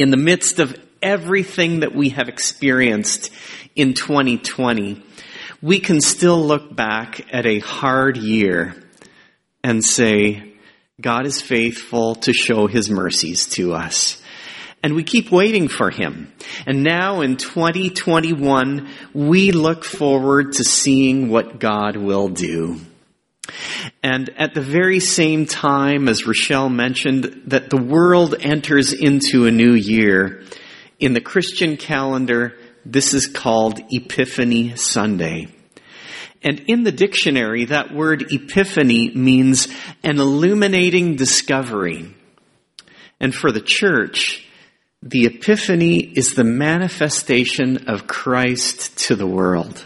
in the midst of everything that we have experienced in 2020, we can still look back at a hard year and say, God is faithful to show his mercies to us. And we keep waiting for him. And now in 2021, we look forward to seeing what God will do. And at the very same time, as Rochelle mentioned, that the world enters into a new year, in the Christian calendar, this is called Epiphany Sunday. And in the dictionary, that word epiphany means an illuminating discovery. And for the church, the epiphany is the manifestation of Christ to the world.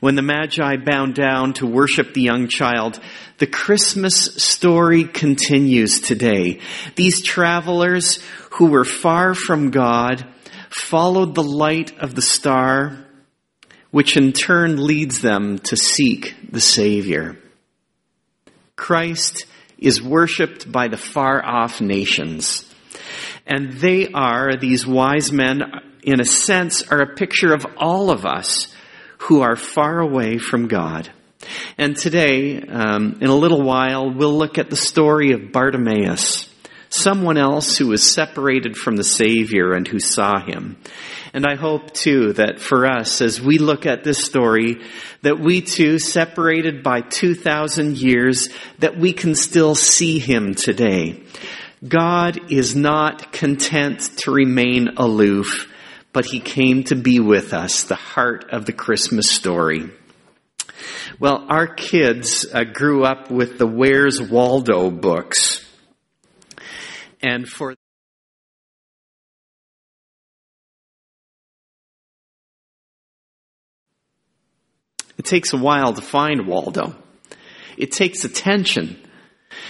When the Magi bound down to worship the young child, the Christmas story continues today. These travelers who were far from God followed the light of the star, which in turn leads them to seek the Savior. Christ is worshiped by the far off nations. And they are, these wise men, in a sense, are a picture of all of us who are far away from God. And today, um, in a little while, we'll look at the story of Bartimaeus, someone else who was separated from the Savior and who saw him. And I hope too that for us, as we look at this story, that we too, separated by 2,000 years, that we can still see him today. God is not content to remain aloof, but he came to be with us, the heart of the Christmas story. Well, our kids uh, grew up with the Where's Waldo books. And for It takes a while to find Waldo. It takes attention.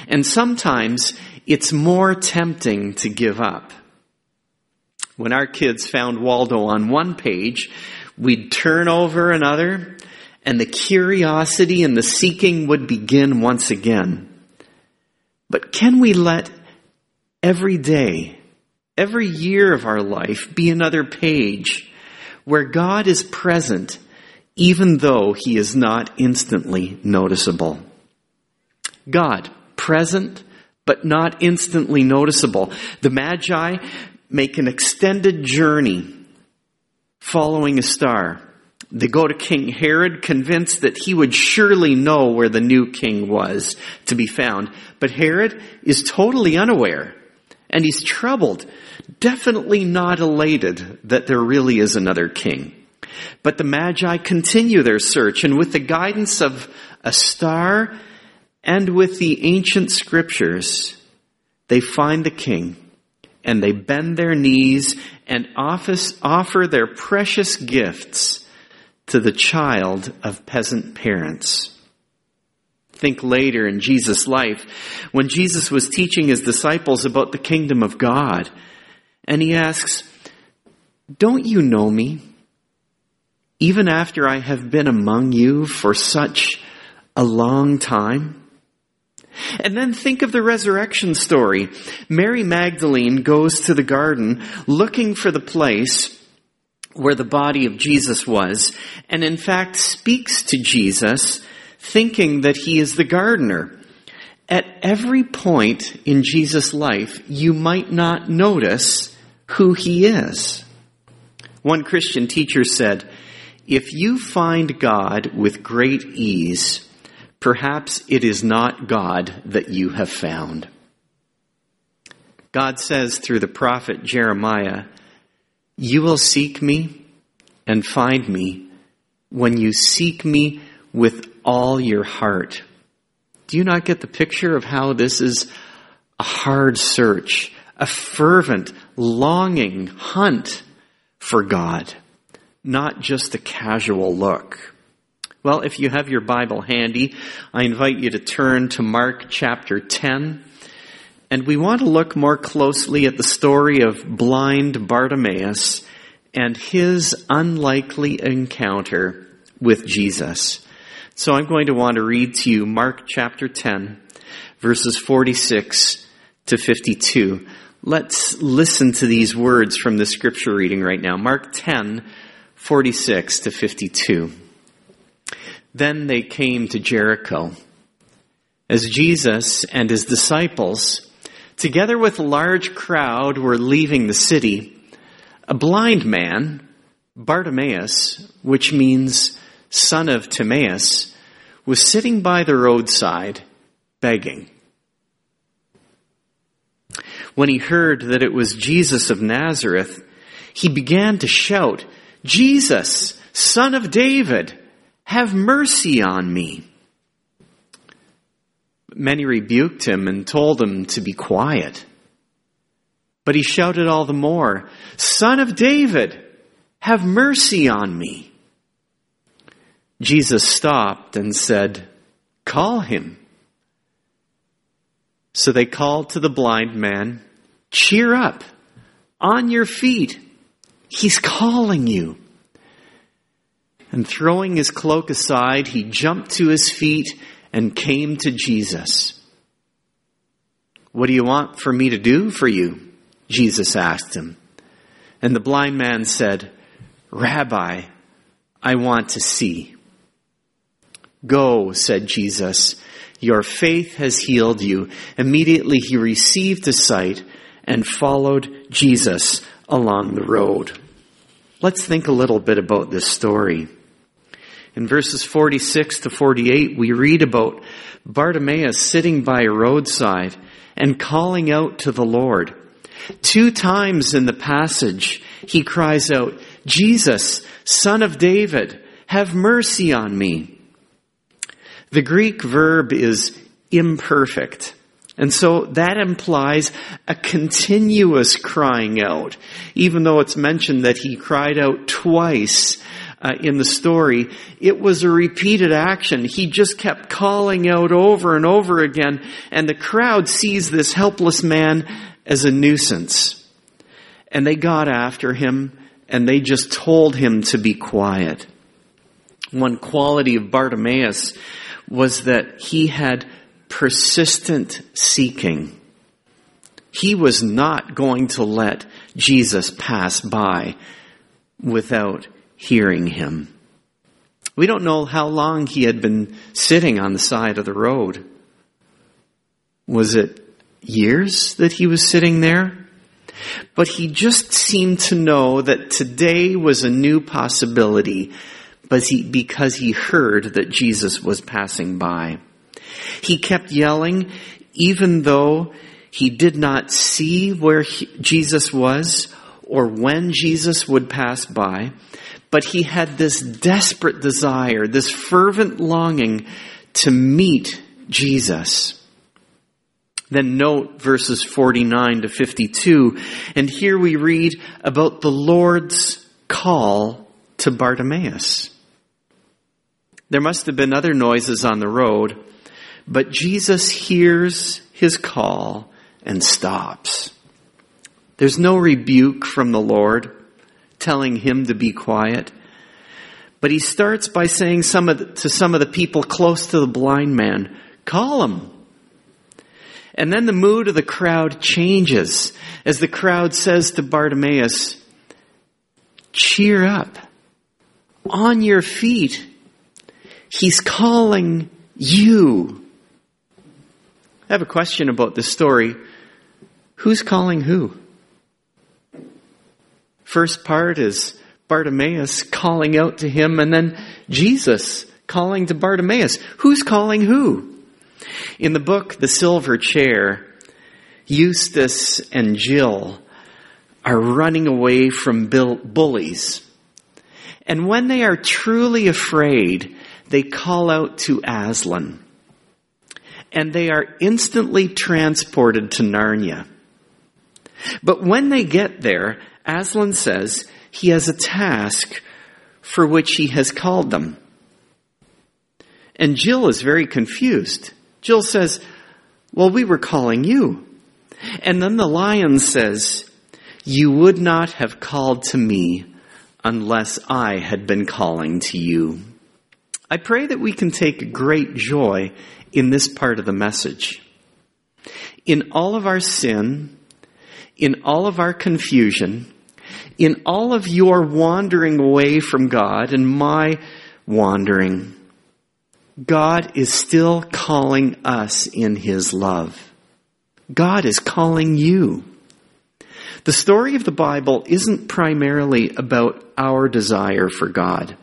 And sometimes it's more tempting to give up. When our kids found Waldo on one page, we'd turn over another and the curiosity and the seeking would begin once again. But can we let every day, every year of our life be another page where God is present even though he is not instantly noticeable? God, present, but not instantly noticeable. The Magi make an extended journey following a star. They go to King Herod convinced that he would surely know where the new king was to be found. But Herod is totally unaware and he's troubled, definitely not elated that there really is another king. But the Magi continue their search and with the guidance of a star and with the ancient scriptures, they find the king and they bend their knees and office, offer their precious gifts to the child of peasant parents. Think later in Jesus' life when Jesus was teaching his disciples about the kingdom of God and he asks, don't you know me? Even after I have been among you for such a long time? And then think of the resurrection story. Mary Magdalene goes to the garden looking for the place where the body of Jesus was, and in fact speaks to Jesus, thinking that he is the gardener. At every point in Jesus' life, you might not notice who he is. One Christian teacher said, if you find God with great ease, Perhaps it is not God that you have found. God says through the prophet Jeremiah, You will seek me and find me when you seek me with all your heart. Do you not get the picture of how this is a hard search, a fervent, longing hunt for God, not just a casual look? Well, if you have your Bible handy, I invite you to turn to Mark chapter 10. And we want to look more closely at the story of blind Bartimaeus and his unlikely encounter with Jesus. So I'm going to want to read to you Mark chapter 10, verses 46 to 52. Let's listen to these words from the scripture reading right now. Mark 10, 46 to 52. Then they came to Jericho. As Jesus and his disciples, together with a large crowd, were leaving the city, a blind man, Bartimaeus, which means son of Timaeus, was sitting by the roadside begging. When he heard that it was Jesus of Nazareth, he began to shout, Jesus, son of David, have mercy on me. Many rebuked him and told him to be quiet. But he shouted all the more, Son of David, have mercy on me. Jesus stopped and said, Call him. So they called to the blind man, Cheer up, on your feet. He's calling you. And throwing his cloak aside, he jumped to his feet and came to Jesus. What do you want for me to do for you? Jesus asked him. And the blind man said, Rabbi, I want to see. Go, said Jesus. Your faith has healed you. Immediately he received his sight and followed Jesus along the road. Let's think a little bit about this story. In verses 46 to 48, we read about Bartimaeus sitting by a roadside and calling out to the Lord. Two times in the passage, he cries out, Jesus, son of David, have mercy on me. The Greek verb is imperfect. And so that implies a continuous crying out. Even though it's mentioned that he cried out twice uh, in the story, it was a repeated action. He just kept calling out over and over again, and the crowd sees this helpless man as a nuisance. And they got after him, and they just told him to be quiet. One quality of Bartimaeus was that he had persistent seeking. He was not going to let Jesus pass by without hearing him. We don't know how long he had been sitting on the side of the road. Was it years that he was sitting there? But he just seemed to know that today was a new possibility but he, because he heard that Jesus was passing by. He kept yelling, even though he did not see where he, Jesus was or when Jesus would pass by, but he had this desperate desire, this fervent longing to meet Jesus. Then note verses 49 to 52, and here we read about the Lord's call to Bartimaeus. There must have been other noises on the road, but Jesus hears his call and stops. There's no rebuke from the Lord telling him to be quiet. But he starts by saying some the, to some of the people close to the blind man, call him. And then the mood of the crowd changes as the crowd says to Bartimaeus, cheer up, on your feet, He's calling you. I have a question about this story. Who's calling who? First part is Bartimaeus calling out to him, and then Jesus calling to Bartimaeus. Who's calling who? In the book, The Silver Chair, Eustace and Jill are running away from bullies. And when they are truly afraid, they call out to Aslan. And they are instantly transported to Narnia. But when they get there, Aslan says he has a task for which he has called them. And Jill is very confused. Jill says, Well, we were calling you. And then the lion says, You would not have called to me unless I had been calling to you. I pray that we can take great joy in this part of the message. In all of our sin, in all of our confusion, in all of your wandering away from God and my wandering, God is still calling us in His love. God is calling you. The story of the Bible isn't primarily about our desire for God,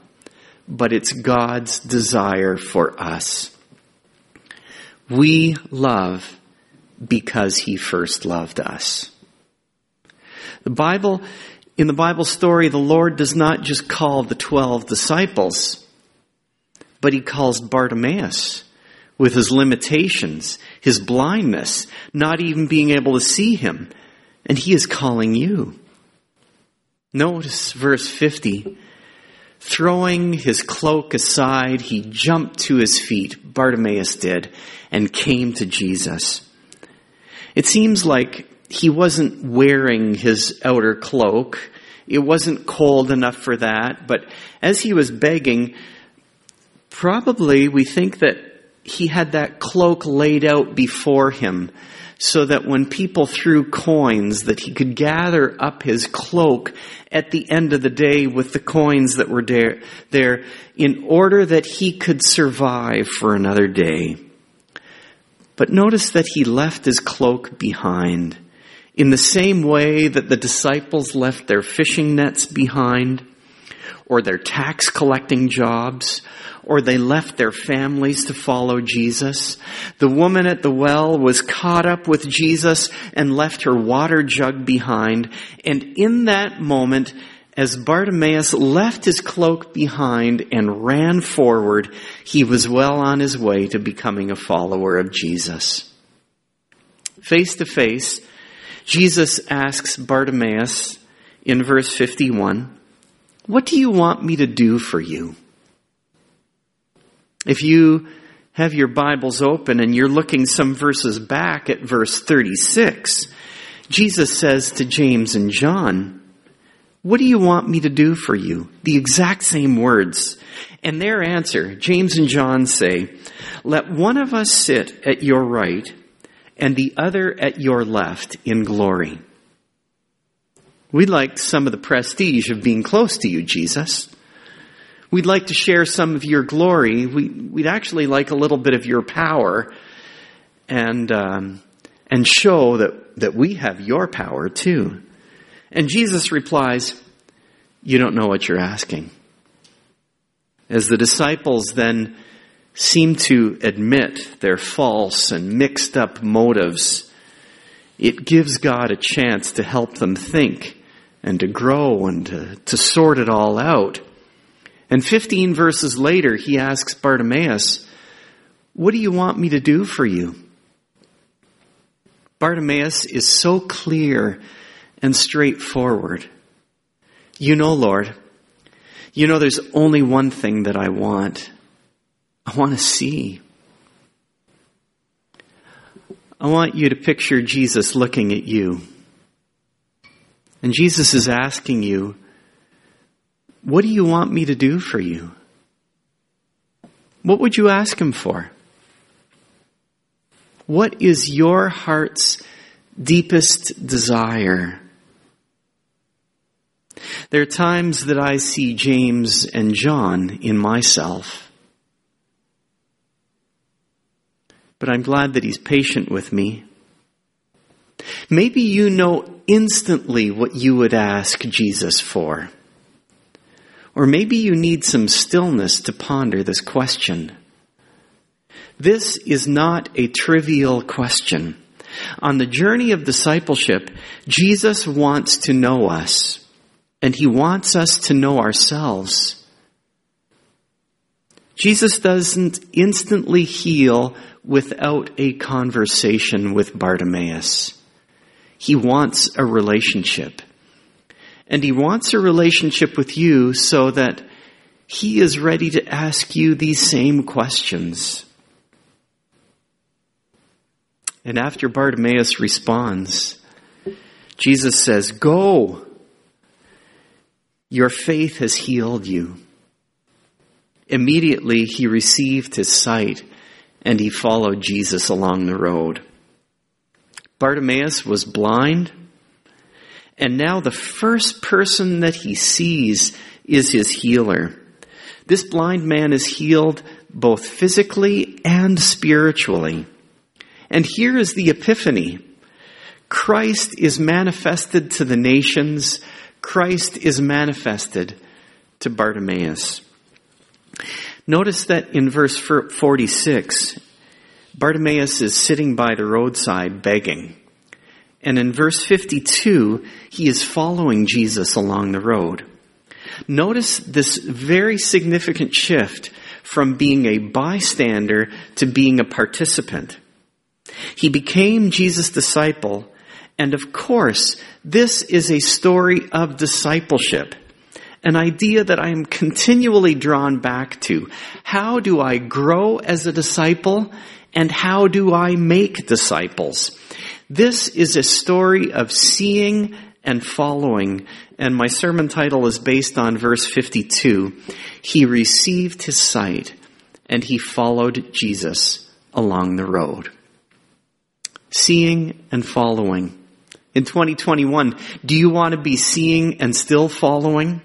but it's God's desire for us. We love because He first loved us. The Bible, in the Bible story, the Lord does not just call the twelve disciples, but He calls Bartimaeus with his limitations, his blindness, not even being able to see him. And he is calling you. Notice verse 50. Throwing his cloak aside, he jumped to his feet, Bartimaeus did, and came to Jesus. It seems like he wasn't wearing his outer cloak. It wasn't cold enough for that, but as he was begging, probably we think that he had that cloak laid out before him so that when people threw coins that he could gather up his cloak at the end of the day with the coins that were there, there in order that he could survive for another day. But notice that he left his cloak behind in the same way that the disciples left their fishing nets behind or their tax collecting jobs or they left their families to follow Jesus. The woman at the well was caught up with Jesus and left her water jug behind. And in that moment, as Bartimaeus left his cloak behind and ran forward, he was well on his way to becoming a follower of Jesus. Face to face, Jesus asks Bartimaeus in verse 51, What do you want me to do for you? If you have your Bibles open and you're looking some verses back at verse 36, Jesus says to James and John, What do you want me to do for you? The exact same words. And their answer, James and John say, Let one of us sit at your right and the other at your left in glory. We'd like some of the prestige of being close to you, Jesus. We'd like to share some of your glory. We, would actually like a little bit of your power and, um, and show that, that we have your power too. And Jesus replies, You don't know what you're asking. As the disciples then seem to admit their false and mixed up motives, it gives God a chance to help them think and to grow and to, to sort it all out. And 15 verses later, he asks Bartimaeus, What do you want me to do for you? Bartimaeus is so clear and straightforward. You know, Lord, you know there's only one thing that I want. I want to see. I want you to picture Jesus looking at you. And Jesus is asking you, what do you want me to do for you? What would you ask him for? What is your heart's deepest desire? There are times that I see James and John in myself. But I'm glad that he's patient with me. Maybe you know instantly what you would ask Jesus for. Or maybe you need some stillness to ponder this question. This is not a trivial question. On the journey of discipleship, Jesus wants to know us, and he wants us to know ourselves. Jesus doesn't instantly heal without a conversation with Bartimaeus. He wants a relationship. And he wants a relationship with you so that he is ready to ask you these same questions. And after Bartimaeus responds, Jesus says, Go. Your faith has healed you. Immediately he received his sight and he followed Jesus along the road. Bartimaeus was blind And now the first person that he sees is his healer. This blind man is healed both physically and spiritually. And here is the epiphany. Christ is manifested to the nations. Christ is manifested to Bartimaeus. Notice that in verse 46, Bartimaeus is sitting by the roadside begging. And in verse 52, he is following Jesus along the road. Notice this very significant shift from being a bystander to being a participant. He became Jesus' disciple, and of course, this is a story of discipleship. An idea that I am continually drawn back to. How do I grow as a disciple? And how do I make disciples? This is a story of seeing and following. And my sermon title is based on verse 52. He received his sight and he followed Jesus along the road. Seeing and following. In 2021, do you want to be seeing and still following?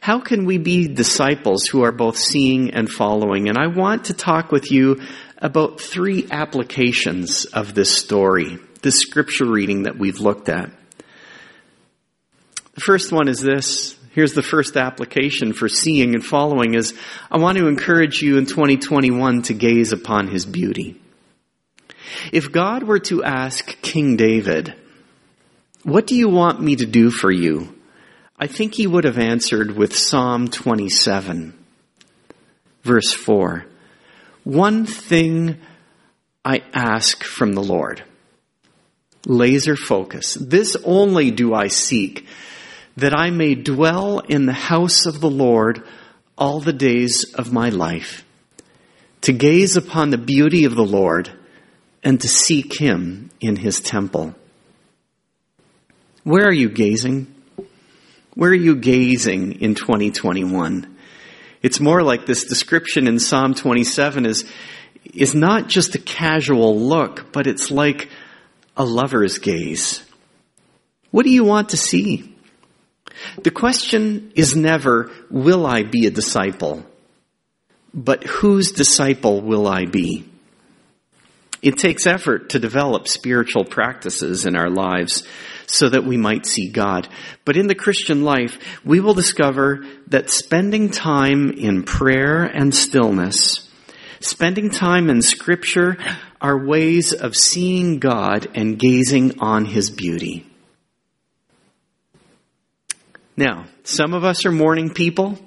How can we be disciples who are both seeing and following? And I want to talk with you about three applications of this story, this scripture reading that we've looked at. The first one is this. Here's the first application for seeing and following is I want to encourage you in 2021 to gaze upon his beauty. If God were to ask King David, what do you want me to do for you? I think he would have answered with Psalm 27, verse 4. One thing I ask from the Lord. Laser focus. This only do I seek, that I may dwell in the house of the Lord all the days of my life, to gaze upon the beauty of the Lord and to seek him in his temple. Where are you gazing? Where are you gazing in 2021? It's more like this description in Psalm 27 is, is not just a casual look, but it's like a lover's gaze. What do you want to see? The question is never, will I be a disciple? But whose disciple will I be? It takes effort to develop spiritual practices in our lives so that we might see God. But in the Christian life, we will discover that spending time in prayer and stillness, spending time in scripture are ways of seeing God and gazing on His beauty. Now, some of us are morning people.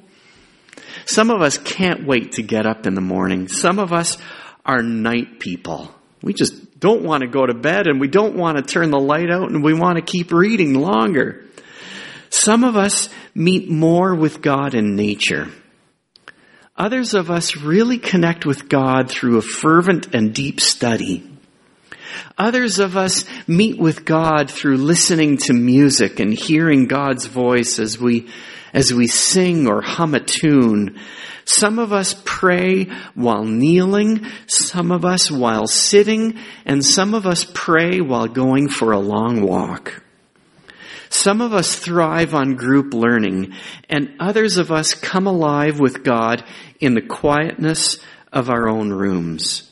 Some of us can't wait to get up in the morning. Some of us are night people. We just don't want to go to bed and we don't want to turn the light out and we want to keep reading longer. Some of us meet more with God in nature. Others of us really connect with God through a fervent and deep study. Others of us meet with God through listening to music and hearing God's voice as we, as we sing or hum a tune some of us pray while kneeling, some of us while sitting, and some of us pray while going for a long walk. Some of us thrive on group learning, and others of us come alive with God in the quietness of our own rooms.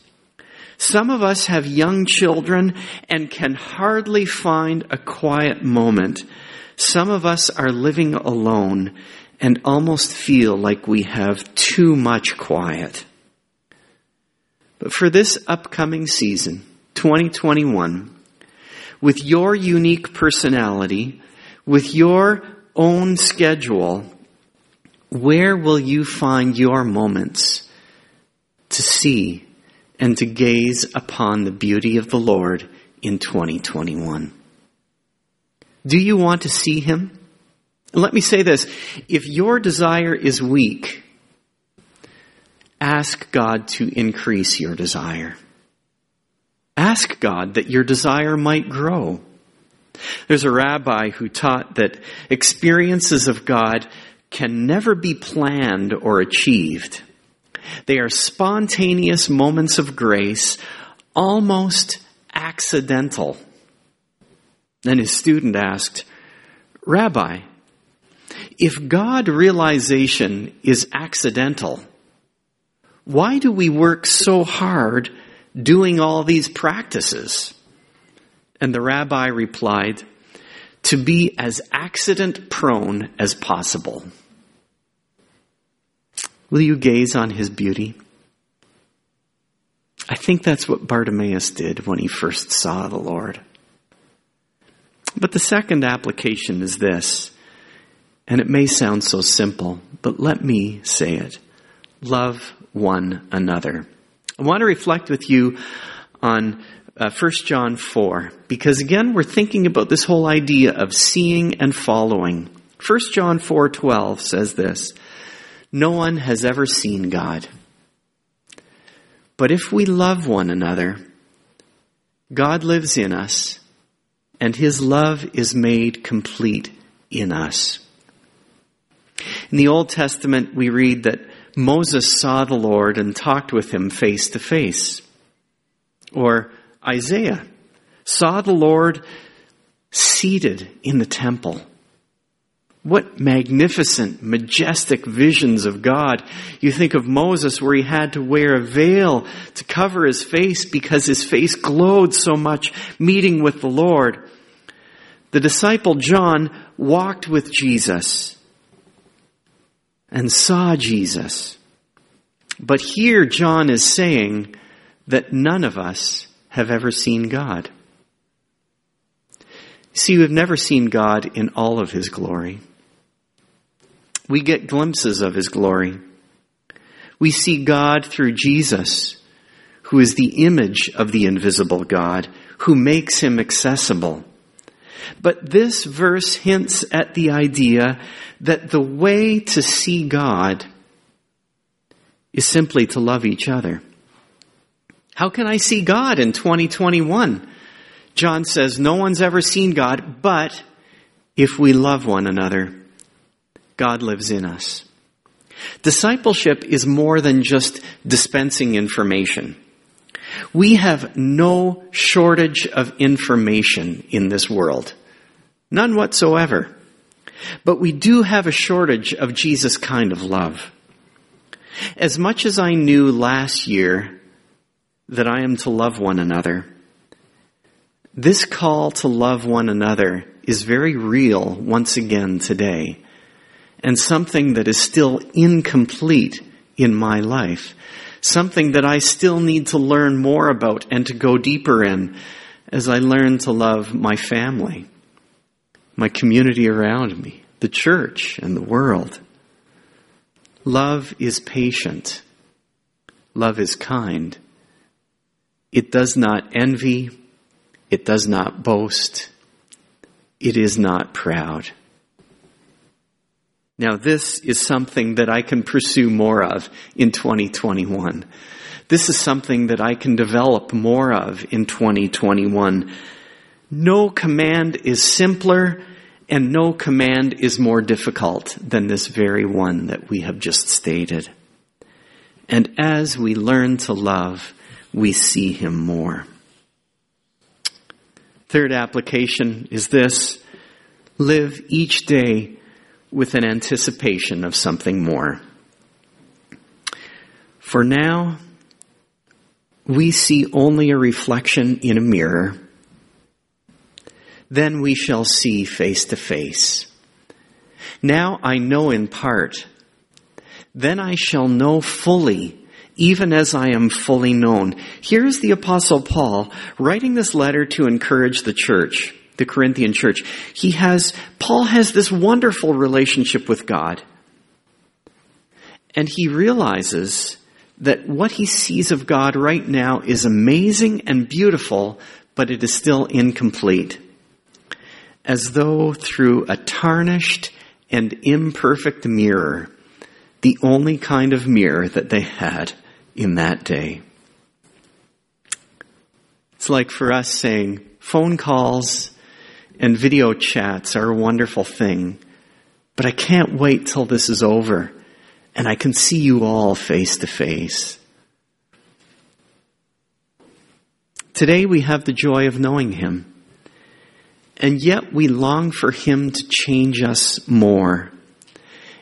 Some of us have young children and can hardly find a quiet moment. Some of us are living alone and almost feel like we have too much quiet. But for this upcoming season, 2021, with your unique personality, with your own schedule, where will you find your moments to see and to gaze upon the beauty of the Lord in 2021? Do you want to see Him? Let me say this. If your desire is weak, ask God to increase your desire. Ask God that your desire might grow. There's a rabbi who taught that experiences of God can never be planned or achieved. They are spontaneous moments of grace, almost accidental. Then his student asked, Rabbi, if God realization is accidental, why do we work so hard doing all these practices? And the rabbi replied, to be as accident prone as possible. Will you gaze on his beauty? I think that's what Bartimaeus did when he first saw the Lord. But the second application is this, and it may sound so simple, but let me say it. Love one another. I want to reflect with you on uh, 1 John 4, because again, we're thinking about this whole idea of seeing and following. 1 John 4:12 says this, "No one has ever seen God. But if we love one another, God lives in us, and his love is made complete in us." In the Old Testament, we read that Moses saw the Lord and talked with him face to face. Or Isaiah saw the Lord seated in the temple. What magnificent, majestic visions of God. You think of Moses where he had to wear a veil to cover his face because his face glowed so much meeting with the Lord. The disciple John walked with Jesus and saw Jesus. But here John is saying that none of us have ever seen God. See, we've never seen God in all of His glory. We get glimpses of His glory. We see God through Jesus, who is the image of the invisible God, who makes Him accessible. But this verse hints at the idea that the way to see God is simply to love each other. How can I see God in 2021? John says, no one's ever seen God, but if we love one another, God lives in us. Discipleship is more than just dispensing information. We have no shortage of information in this world. None whatsoever. But we do have a shortage of Jesus kind of love. As much as I knew last year that I am to love one another. This call to love one another is very real once again today and something that is still incomplete in my life. Something that I still need to learn more about and to go deeper in as I learn to love my family, my community around me, the church and the world. Love is patient. Love is kind. It does not envy. It does not boast. It is not proud. Now this is something that I can pursue more of in 2021. This is something that I can develop more of in 2021. No command is simpler and no command is more difficult than this very one that we have just stated. And as we learn to love, we see him more. Third application is this live each day with an anticipation of something more. For now, we see only a reflection in a mirror. Then we shall see face to face. Now I know in part. Then I shall know fully even as I am fully known. Here's the apostle Paul writing this letter to encourage the church, the Corinthian church. He has, Paul has this wonderful relationship with God. And he realizes that what he sees of God right now is amazing and beautiful, but it is still incomplete. As though through a tarnished and imperfect mirror, the only kind of mirror that they had in that day. It's like for us saying phone calls and video chats are a wonderful thing, but I can't wait till this is over and I can see you all face to face. Today we have the joy of knowing Him. and yet we long for Him to change us more.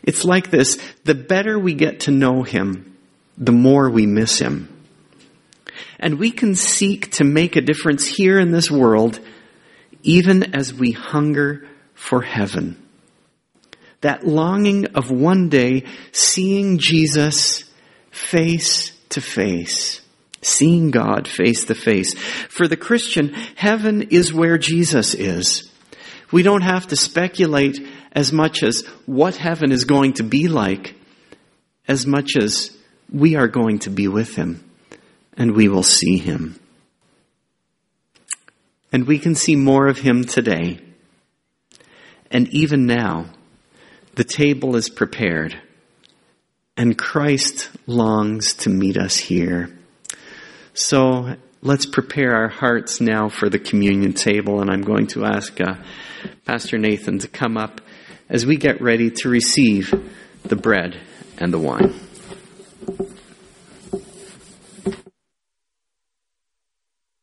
It's like this the better we get to know Him, the more we miss Him. And we can seek to make a difference here in this world, even as we hunger for heaven. That longing of one day seeing Jesus face to face seeing God face to face. For the Christian, heaven is where Jesus is. We don't have to speculate as much as what heaven is going to be like, as much as we are going to be with Him and we will see Him. And we can see more of Him today. And even now, the table is prepared and Christ longs to meet us here. So let's prepare our hearts now for the communion table, and I'm going to ask uh, Pastor Nathan to come up as we get ready to receive the bread and the wine.